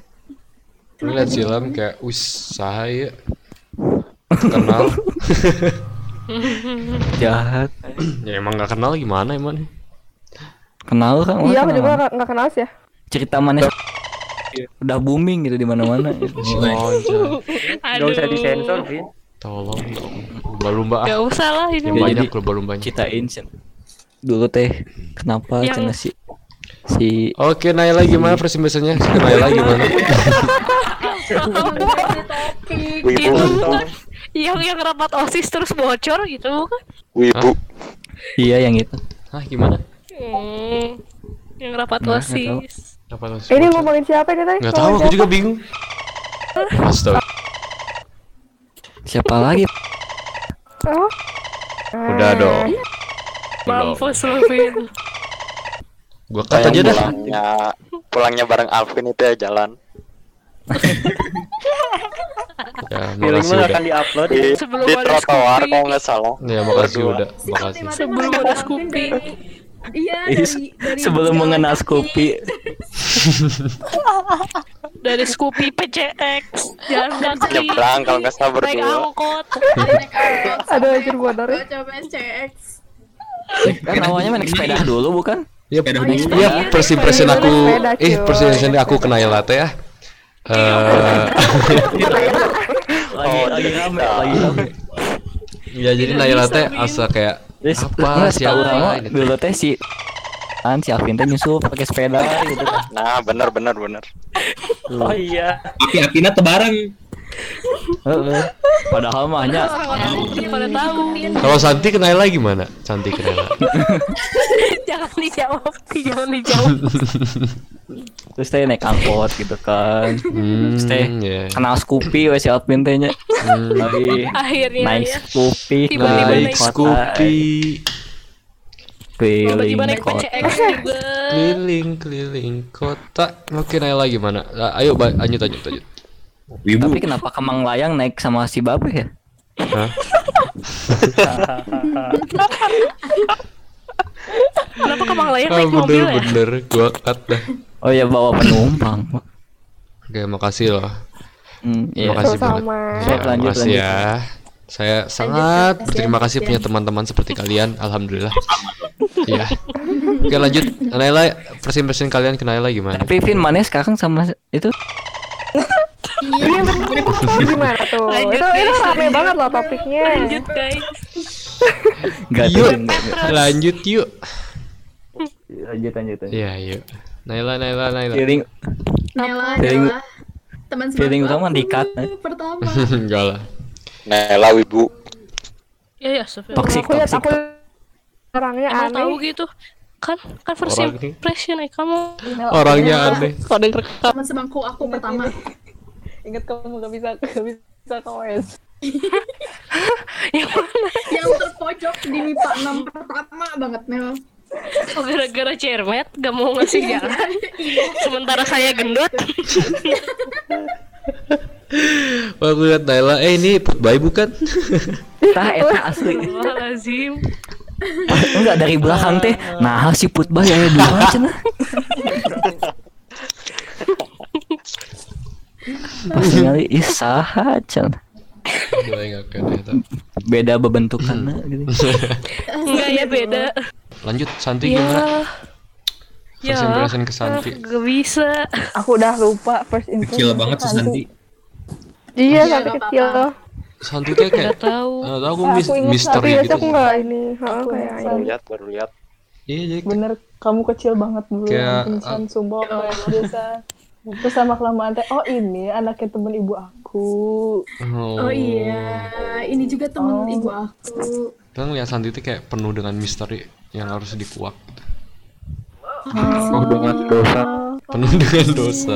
Lu liat film kayak wis sahaya kenal Jahat. ya emang nggak kenal gimana emang Kenal kan? Iya, aku kenal. juga nggak nggak kenal sih ya. Cerita mana udah booming gitu di mana-mana gitu. oh Gak usah disensor, Vin. tolong dong lumba-lumba Gak ah usah lah ini. Ya, banyak jadi- lumba-lumbanya Ceritain dulu teh kenapa Yang- cenah si si Oke, Naila gimana first impressionnya? Naila gimana? Itu yang yang rapat osis terus bocor gitu bukan? Wibu. iya yang itu Hah, gimana? Hmm, yang rapat Nah, osis. Apa tuh? Eh, Ini ngomongin siapa ini teh? Nggak tahu, aku juga bingung. Astaga. siapa lagi Oh. Udah dong. Belum. Mampus lu Vin. Gua cut aja dah. Pulangnya, pulangnya bareng Alvin itu ya jalan. Ya, makasih udah. akan diupload. Di, Sebelum di ada trotoar kalau nggak salah. Ya, makasih udah. Makasih. Sebelum ada Scoopy. Iya, dari, dari sebelum mengenal. Scoopy Dari Scoopy PCX jalan kaki. Nyebrang kalau nggak salah berdua. angkot. Naik angkot Aduh, sampai anjir, bodoh ya. Coba SCX. kan awalnya main sepeda dulu bukan Iya, Sepeda iya, dulu. iya, first impression aku, Sepeda, eh, impression aku ke Naila teh ya. Eh, lagi lagi rame lagi rame ya jadi Naila teh asa kayak Terus apa sih tahu siapa teh? dulu teh si kan si Alvin teh nyusul pakai sepeda gitu kan. Nah, bener bener bener. Oh iya. Api-apinya tebareng. Heeh. Padahal mah hanya Pada tahu. Kalau Santi ke Naila gimana? Santi ke Naila. Jangan dijawab, jangan dijawab. terus teh naik angkot gitu kan. Hmm, Terus teh ya. kenal Scoopy we si Alvin teh nya. Lagi Akhirnya naik ya. Scoopy Naik naik kota. Scoopy, Keliling naik kota. Keliling keliling kota. Oke Naila gimana? Ah, Ayo ba- lanjut lanjut lanjut. Wibu. Tapi kenapa Kemang Layang naik sama si Babe ya? Hah? Kenapa kemang layang naik mobil bener ya? bener, gua cut dah. Oh ya bawa penumpang. Oke makasih loh. Hmm, iya. Makasih banget. Sama-sama. Ya, lanjut, makasih lanjut. ya. Saya sangat lanjut, berterima kasih lanjut. punya teman-teman seperti kalian. Alhamdulillah. Iya. Oke lanjut. Naila, first impression kalian ke Naila gimana? Tapi Vin mana sekarang sama itu Iya, bener. Gimana tuh? Lanjut, itu itu rame banget loh topiknya. Lanjut guys. Enggak Yuk, lanjut yuk. Lanjut lanjut. Iya, yuk. Naila, Naila, Naila. Feeling Nela Feeling- teman feeling sebangku utama aku di-cut, eh. Pertama. Enggak lah. Nela Wibu. Ya ya, Sofia. Toxic, Aku toxic. aku orangnya aneh. tahu gitu. Kan kan first impression ya kamu. Orangnya aneh. Teman sebangku aku pertama. Ingat kamu gak bisa gak bisa ke OS. Yang mana? Yang terpojok di MIPA 6 pertama banget Nel. Oh, gara-gara cermet gak mau ngasih jalan. Sementara saya gendut. Wah, aku lihat Naila. Eh, ini putbay bukan? Tah eta asli. Lazim. Enggak dari belakang teh. Nah, si Putbah ya dua cenah. Pas ningali ih saha enggak itu. Beda bebentukannya gitu. Enggak ya beda. Lanjut, Santi gimana? Ya. First Ya. impression ke Santi. Gak bisa. Aku udah lupa first impression. Kecil banget sih Santi. Iya, Iya, sampai nggak kecil. Santi kayak kayak Gak tahu. Nggak tahu aku Ah, mis- aku ingat misteri Tapi biasa gitu. aku nggak ini, heeh, Aku kayak ini. Lihat baru lihat. Iya, jadi Bener, kamu kecil banget dulu Kayak, Insan sumpah kayak biasa. Terus sama kelamaan teh, oh ini anaknya temen ibu aku. Oh, Oh iya, ini juga temen Oh. ibu aku. Kan lihat Santi itu kayak penuh dengan misteri yang harus dikuak. Oh, dengan dosa. Penuh dengan dosa.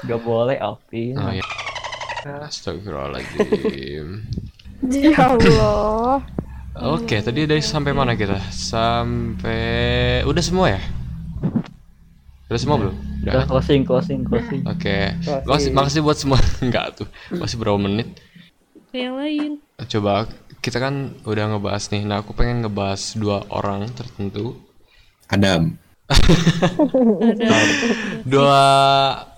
Gak boleh Alvin. Oh iya. Astagfirullahaladzim. Ya Allah. Oke, tadi dari sampai mana kita? Sampai udah semua ya? Udah semua belum? Udah. Udah closing closing closing. Oke. Makasih, makasih buat semua. Enggak tuh. Masih berapa menit? Yang lain. Coba kita kan udah ngebahas nih. Nah, aku pengen ngebahas dua orang tertentu. Adam. dua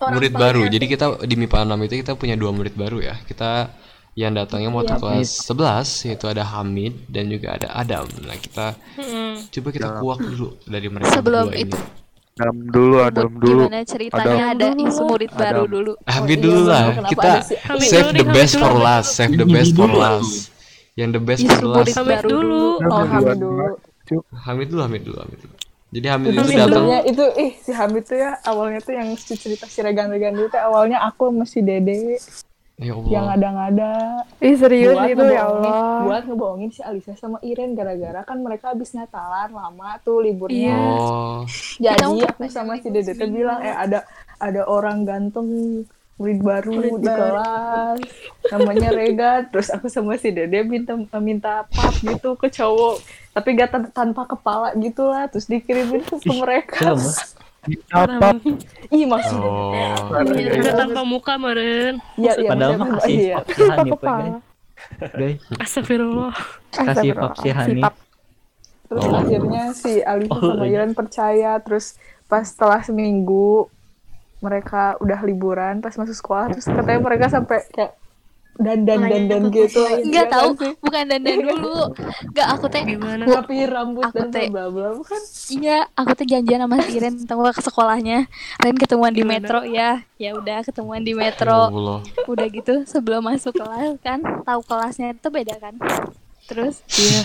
Orang murid baru. Jadi kita di MIPA 6 itu kita punya dua murid baru ya. Kita yang datangnya waktu Iya. kelas 11 yaitu ada Hamid dan juga ada Adam. Nah, kita Mm-mm. coba kita kuak dulu dari mereka Sebelum berdua itu, ini. Adam dulu, Adam dulu. gimana ceritanya Adam. ada isu murid baru Adam. dulu? Hamid iya, dulu lah. Kita save dulu the best for dulu. last. Save the best for dulu. last. Yang the best for murid last. Hamid baru dulu. dulu. Oh, Hamid dulu. Hamid dulu, Hamid dulu, Hamid dulu. Jadi Hamid Itu itu datang. itu ih si Hamid tuh ya awalnya tuh yang cerita si Regan-Regan itu awalnya aku sama si Dede Ya yang Allah. ada-ngada Ih serius buat itu ya ngebohongin- Allah. buat ngebohongin si Alisa sama Iren gara-gara kan mereka habis Natalan lama tuh liburnya. Iya. Oh. Jadi Kita aku sama si Dede tuh bilang eh ada ada orang ganteng murid baru Murid di baru. kelas namanya Rega terus aku sama si Dede minta minta pap gitu ke cowok tapi gak tan- tanpa kepala gitu lah terus dikirimin ke mereka Apa? ih maksudnya Oh. Udah tanpa muka meren. Iya, iya, Padahal mah kasih iya. pap si Hanif Kepala. kan. Guys, Astagfirullah. kasih pap si Hanif. Pap. Terus Oh. akhirnya si Alisa Oh, sama iya. Iren percaya terus pas setelah seminggu mereka udah liburan pas masuk sekolah terus katanya mereka sampai kayak dandan dandan Nanya ke gitu. Nggak Iya tahu, sih? bukan dandan dulu. Nggak aku teh Gimana? rapi rambut Aku dan teh- bla bla bukan Iya, aku tuh janjian sama si Iren tentang ke sekolahnya. Ren ketemuan di metro ya. Ya udah ketemuan di Ya metro. Allah. Udah gitu sebelum masuk kelas kan, tahu kelasnya itu beda kan. Terus Iya.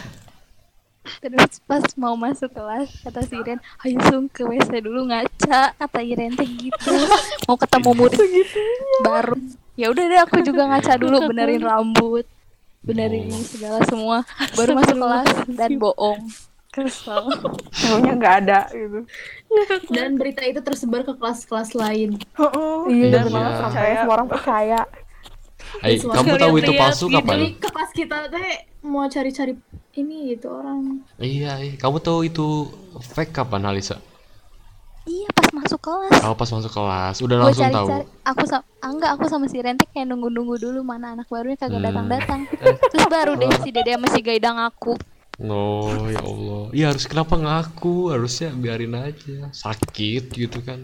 terus pas mau masuk kelas kata si Iren, ayo sung ke WC dulu ngaca kata Iren teh gitu. Mau ketemu murid baru. Ya udah deh aku juga ngaca dulu benerin rambut. Benerin segala semua baru masuk kelas dan bohong. Kesel. Tahunya nggak ada gitu Dan berita itu tersebar ke kelas-kelas lain. Iya, Iya. benar. Sampai semua orang percaya. Ay, Semua kamu tahu itu palsu gitu. kapan? Jadi ke kelas kita teh mau cari-cari ini gitu orang. Iya, iya. kamu tahu itu fake kapan, Alisa? Iya pas masuk kelas. Oh, pas masuk kelas, udah gue langsung tahu. cari-cari aku sama enggak aku sama si Rentek kayak nunggu-nunggu dulu mana anak barunya kagak Hmm. datang-datang terus baru deh si Dede sama si Gaida ngaku Oh, ya Allah. Iya, harus kenapa ngaku? Harusnya biarin aja. Sakit gitu kan.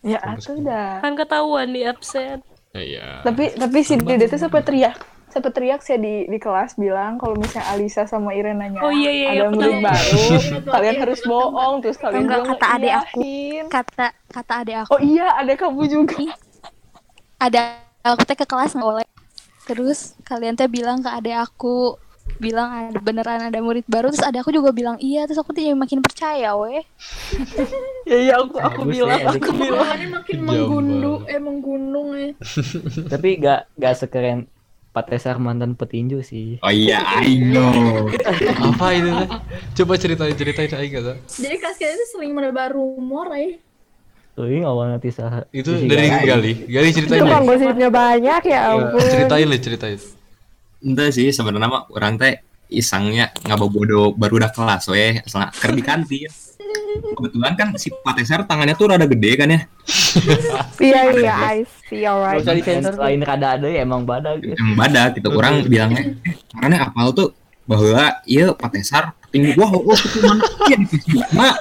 ya Sampai itu udah Kan ketahuan di absen. Ya, Iya. tapi tapi si Dede tuh sempat teriak sempat teriak sih di di kelas bilang kalau misalnya Alisa sama Iren nanya Oh, iya, iya, ada iya, aku murid baru? Iya, kalian iya, harus bohong terus kalian Enggak, juga kata adek aku. ngeiyahin. kata kata adek aku. Oh iya ada kamu juga. Ada aku teh ke kelas nggak boleh. Terus kalian teh bilang ke adek aku bilang ada beneran ada murid baru. Terus ada aku juga bilang iya. Terus aku tuh jadi makin percaya weh. Ya iya aku aku Bagus bilang ya, aku bilang. Makin Jamban. menggundung, eh menggunung ya. Tapi gak gak sekeren Patesar mantan petinju sih. Oh iya, I know. Apa itu? Coba ceritain ceritain aja kata. Jadi kelas kita itu sering menebar rumor ya. Tuh ini awalnya tisah. Itu Sisi dari Gali. Gali. Gali ceritain Itu gosipnya banyak ya ampun. Ceritain deh, ceritain. Ente sih sebenarnya mah orang teh isangnya bodoh baru udah kelas weh asal ker di kantin. Kebetulan kan si Patesar tangannya tuh rada gede kan ya. Iya iya, I see Gak alright. usah disensor. Selain kada ada ya emang badak. Ya. Yang badak gitu. Orang bilangnya karena apal tuh bahwa iya Patesar tinggi wah oh itu mana di Facebook mak.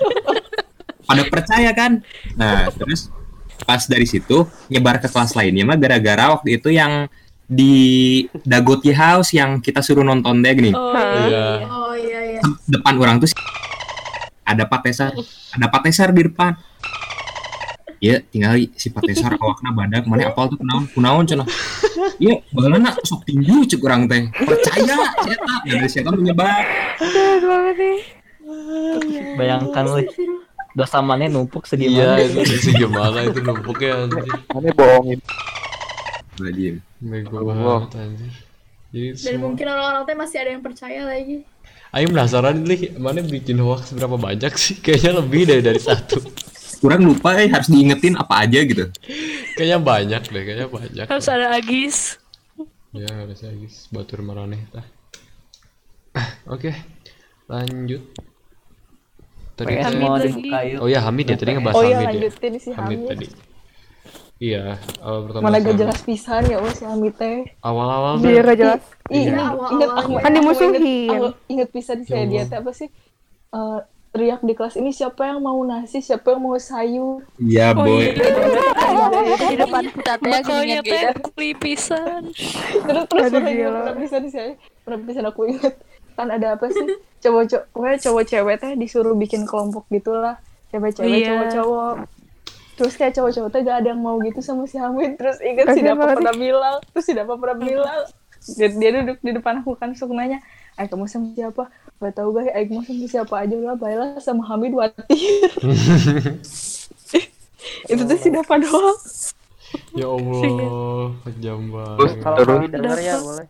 Pada percaya kan. Nah, terus pas dari situ nyebar ke kelas lainnya mah gara-gara waktu itu yang di Dagoti House yang kita suruh nonton deh gini. Oh Iya. Oh iya iya. depan orang tuh ada patesar ada patesar di depan ya tinggal si patesar awakna badak mana apal tuh kunaon kunaon cenah iya baheula sok tinggi cek orang teh percaya eta ya dari siapa menyebar nih. Bayangkan weh. Dosa mana numpuk sedih Iya, itu si gimana itu numpuknya anjir. Mana bohongin. Rajin. Bego Allah. banget anjir. Jadi Dan semua mungkin orang-orang teh masih ada yang percaya lagi. Ayo penasaran nih, mana bikin hoax berapa banyak sih? Kayaknya lebih dari dari satu. kurang lupa eh harus diingetin apa aja gitu Kayaknya banyak deh, kayaknya banyak. Harus ada Agis. Ya harus ya guys, batur maraneh tah. Oke, lanjut. Tadi teh- mau Hamid dibuka yuk. Oh ya Hamid ya tadi ngebahas oh iya Hamid ya. lanjutin si Hamid Hamid tadi. Iya, awal pertama Mana gak jelas pisan ya Allah si Hamid teh. Awal-awal Dia gak jelas. Iya. ini inget aku Kan dimusuhin. Inget, aku inget pisan Ya saya dia apa sih? Eh, teriak di kelas ini siapa yang mau nasi, siapa yang mau sayur. Iya, Oh boy. Di depan kita teh beli pisan. Terus terus pernah pernah pisan saya. Pernah pisan aku inget. Kan ada apa sih? Cowok-cowok, cowok-cewek teh disuruh bikin kelompok gitulah. Cewek-cewek, Iya. cowok-cowok. Terus kayak cowok-cowok teh gak ada yang mau gitu sama si Hamid. Terus inget si Dapa pernah bilang. Terus si Dapa pernah bilang. Dia, dia duduk di depan aku kan suka nanya. Ay kamu sama siapa? Gak tau guys, Ay kamu sama siapa aja lah. Baiklah sama Hamid Watir. Itu tuh si Dapa doang. Ya Allah, kejam Terus banget. Kalau terus kami denger ya boleh.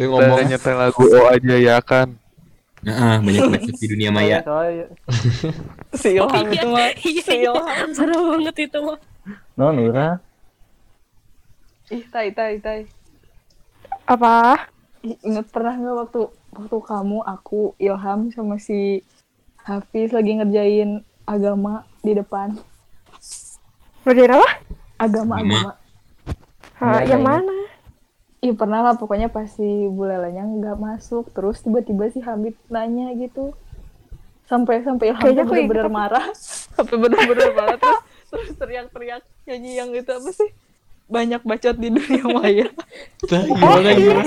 Dia ngomong nyetel lagu O aja ya kan. Nah, banyak banget di dunia maya. Si Ilham itu mah. Iya, Si iya. Ilham. Seru banget itu mah. Non Ura. Ih, tai, tai, tai. Apa? Ih, Ingat pernah nggak waktu waktu kamu, aku, Ilham sama si Hafiz lagi ngerjain agama di depan. Ngerjain apa? Agama, Agama. Hah, Nggak yang mana? Iya pernah lah pokoknya pas si Bu Lelanya nggak masuk terus tiba-tiba si Hamid nanya gitu sampai sampai Ilham Kayaknya bener-bener apa. marah sampai bener-bener marah terus terus teriak-teriak nyanyi yang itu apa sih banyak bacot di dunia maya Tah, gimana gimana?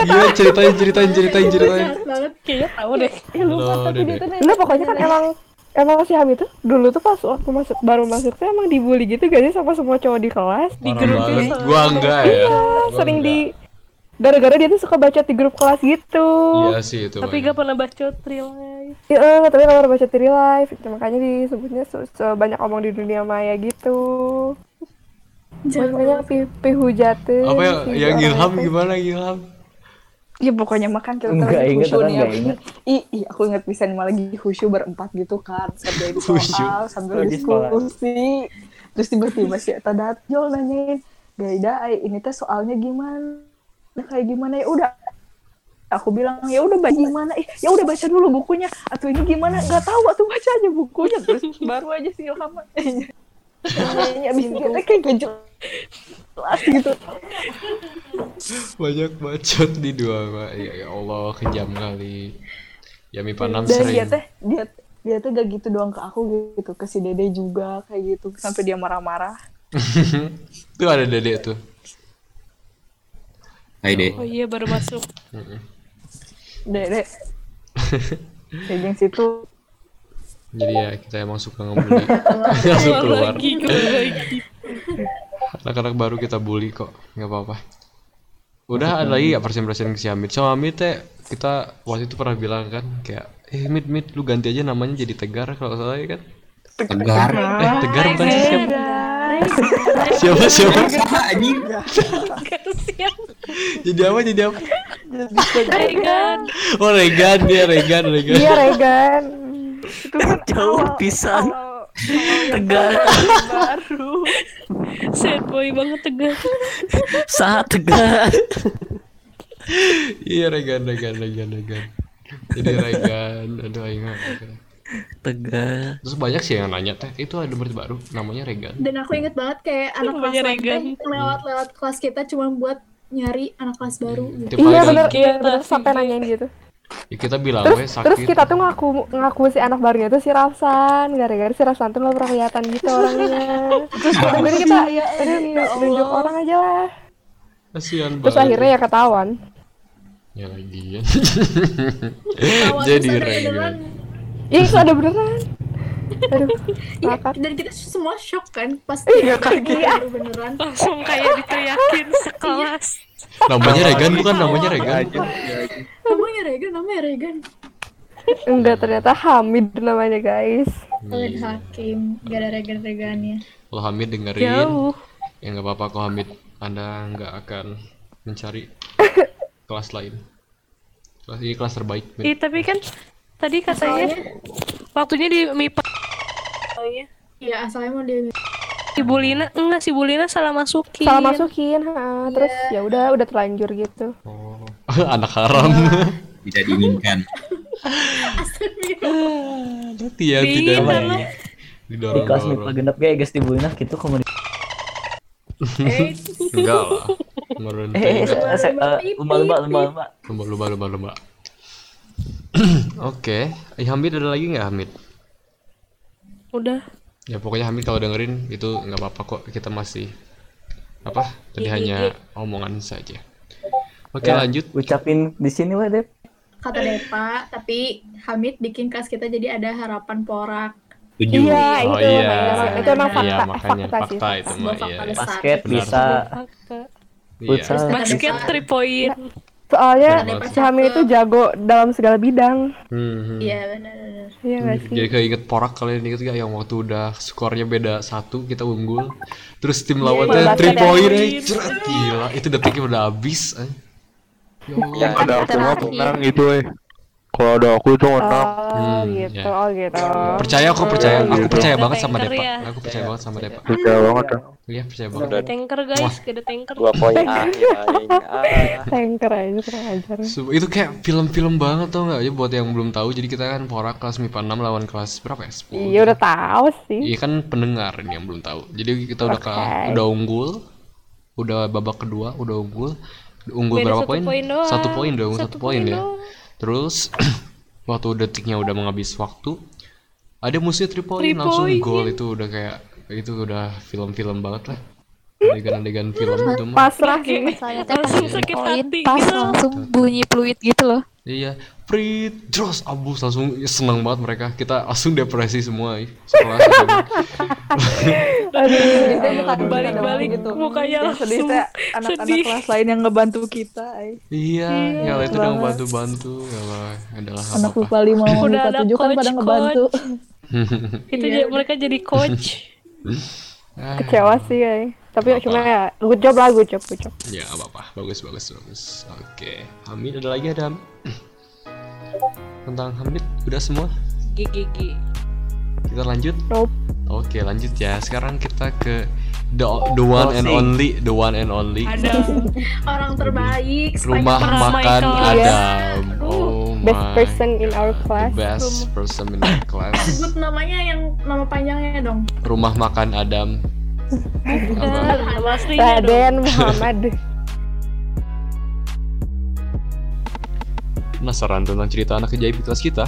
Iya, ceritain ceritain ceritain ceritain. Jahat banget. Kayaknya tahu deh. Eh, lupa tapi dia tuh Enggak, pokoknya kan emang emang si Hamid tuh dulu tuh pas waktu masuk baru masuk tuh emang dibully gitu gak sih sama semua cowok di kelas di grup gitu. Gua enggak ya. Iya, sering di gara-gara dia tuh suka baca di grup kelas gitu. Iya sih itu. Tapi gak pernah bacot real life. Iya, eh, tapi kalau baca di real life, itu makanya disebutnya se- sebanyak omong di dunia maya gitu. Pokoknya pi, pi hujate. Apa ya si yang orang Ilham gimana Ilham? Iya pokoknya makan kita Nggak lagi inget, khusyuk nih nggak aku inget. Ih, ih, aku inget bisa nih malah lagi khusyuk berempat gitu kan. Kerjain Khusyuk. soal sambil di sekolah. diskusi terus tiba-tiba si Eta Datjol nanyain Gaida ay, ini teh soalnya gimana? Nah, kayak gimana? Ya udah. Aku bilang ya udah baca gimana? Eh ya udah baca dulu bukunya. Atau ini gimana? Nggak tahu atau baca aja bukunya. Terus baru aja si Ilham nyanyi abis itu kita kayak gak jelas gitu Banyak bacot di dua, Pak. Ya, ya Allah, kejam kali. Ya MIPA 6 dan sering. dia teh dia dia tuh gak gitu doang ke aku gitu ke si dede juga kayak gitu sampai dia marah-marah tuh ada Dedek tuh. Hai deh. Oh iya baru masuk. dede kayak situ Jadi ya kita emang suka ngebully. Langsung keluar. Anak-anak baru kita bully kok, nggak apa-apa. Udah ada lagi ya persen-persen ke si Hamid. Sama Hamid teh kita waktu itu pernah bilang kan kayak eh Mid Mid lu ganti aja namanya jadi Tegar kalau salah ya kan? Tegar. Eh Tegar bukan sih siapa? Siapa siapa? anjing. Jadi apa jadi apa? Regan. Oh Regan dia Regan Regan. Iya, Regan. Jauh pisan. Tegar. baru Sad boy banget tegar. Saat tegar. Iya Regan Regan Regan Regan. Jadi Regan, aduh Regan. Tegar. Terus banyak sih yang nanya teh itu ada murid baru namanya Regan. Dan aku inget banget kayak anak kelas Namanya Regan. teh lewat-lewat kelas kita cuma buat nyari anak kelas baru gitu. Tiap Iya kan, iya bener sampai nanyain gitu. Ya kita bilang Terus sakit. terus kita tuh ngaku ngaku si anak barunya tuh si Rafsan, gara-gara si Rafsan tuh nggak pernah kelihatan gitu orangnya. Terus jadi kita ya udah nunjuk, nunjuk orang aja lah. Kasihan Terus banget. akhirnya ya ketahuan. Ya lagi ya. Jadi beneran. Iya itu ada beneran. Aduh, Iya, dan kita semua shock kan pas Iya, dia kaget. beneran. Langsung kayak diteriakin sekelas. Namanya Regan bukan namanya Regan. Aja, aja. Namanya Regan, namanya Regan. Enggak ternyata Hamid namanya guys. Khalid Hakim, gak ada Regan-Regannya. Kalau Hamid dengerin, Jauh. ya nggak apa-apa kok Hamid. Anda nggak akan mencari kelas lain. Kelas ini kelas terbaik. Iya tapi kan tadi katanya waktunya di MIPA. Oh iya. Iya, asalnya mau dia Si Bulina enggak si Bulina salah masukin. Salah masukin, ha, terus ya udah udah terlanjur gitu. Oh, anak haram. Tidak diinginkan. Berarti ya tidak Iya, lagi. di kelas MIPA Didorong-dorong. genep kayak guys dibulinak gitu komunitas Enggak lah. Eh eh, eh, eh, lumba lumba lumba lumba Lumba, lumba, lumba, lumba. Oke, eh, Hamid ada lagi nggak Hamid? Udah. Ya pokoknya Hamid kalau dengerin itu nggak apa-apa kok. Kita masih apa? Tadi Iya, hanya iya. omongan saja. Oke Ya, lanjut. ucapin di sini weh Dep Kata Depa, tapi Hamid bikin kelas kita jadi ada harapan porak. Setuju. Iya, Oh itu iya. makanya. Itu emang fakta, Iya makanya fakta sih. fakta itu mah fakta iya. basket bisa Iya. futsal Basket 3 point. Soalnya Benar. si itu jago dalam segala bidang. Hmm, hmm. Iya benar-benar. Iya nggak sih? Jadi keinget porak kalian inget gak yang waktu udah skornya beda satu kita unggul terus tim lawannya iya. 3 Basket point ya. eh, cerat, gila itu detiknya udah habis eh. Ya. Yang ada Terakhir. menang itu eh. Kalau ada aku itu menang. Oh Hmm, gitu, ya. oh gitu. percaya aku percaya aku Gitu. percaya Ada banget sama tanker Depa ya. aku percaya banget sama Depa Percaya banget ya. iya percaya banget Udah Tanker guys, ada tanker. dua poin aing. Ah. Tanker aja kurang ajar. Sumpah, itu kayak film-film banget tau nggak ya buat yang belum tahu jadi kita kan porak kelas MIPA 6 lawan kelas berapa ya 10 Iya udah tahu sih. Iya kan pendengar ini yang belum tahu. Jadi kita udah ka- Oke. udah unggul, udah babak kedua, udah unggul. Unggul Beda berapa satu poin? poin doang. Satu poin dong, satu, Satu poin poin ya. doang. Terus waktu detiknya udah menghabis waktu, ada three point Three langsung point, gol itu udah kayak itu udah film-film banget lah. Adegan-adegan film itu mah. Pasrah sih. Langsung bikin sakit hati pas gitu. langsung bunyi fluid gitu loh Iya, free terus abus langsung ya, senang banget mereka. Kita langsung depresi semua. Sekelas itu. Balik-balik gitu. mukanya sedih langsung teh anak-anak sedih. kelas lain yang ngebantu kita ay. Iya, ya lah itu udah ngebantu-bantu. Ya lah, adalah anak lupa lima lupa tujuh kan pada ngebantu Itu Iya, jadi- mereka jadi coach. Ah, Kecewa sih ya. Tapi Apa? cuma ya good job lah, good job, good job. Ya, apa apa. Bagus, bagus, bagus. Oke. Hamid ada lagi ada tentang Hamid udah semua. GGG. Kita lanjut. Nope. Oke, lanjut ya. Sekarang kita ke the the one and only, the one and only Ada Orang terbaik. rumah makan kelas. Adam. Oh my. Best person in our The class. best person in our class. Sebut namanya yang nama panjangnya dong. Rumah makan Adam. Raden Muhammad. Penasaran tentang cerita anak ajaib di kelas kita?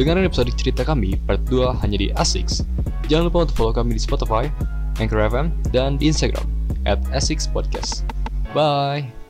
Dengarkan episode cerita kami part 2 hanya di Asix. Jangan lupa untuk follow kami di Spotify, Anchor FM, dan di Instagram at Asix Podcast. Bye!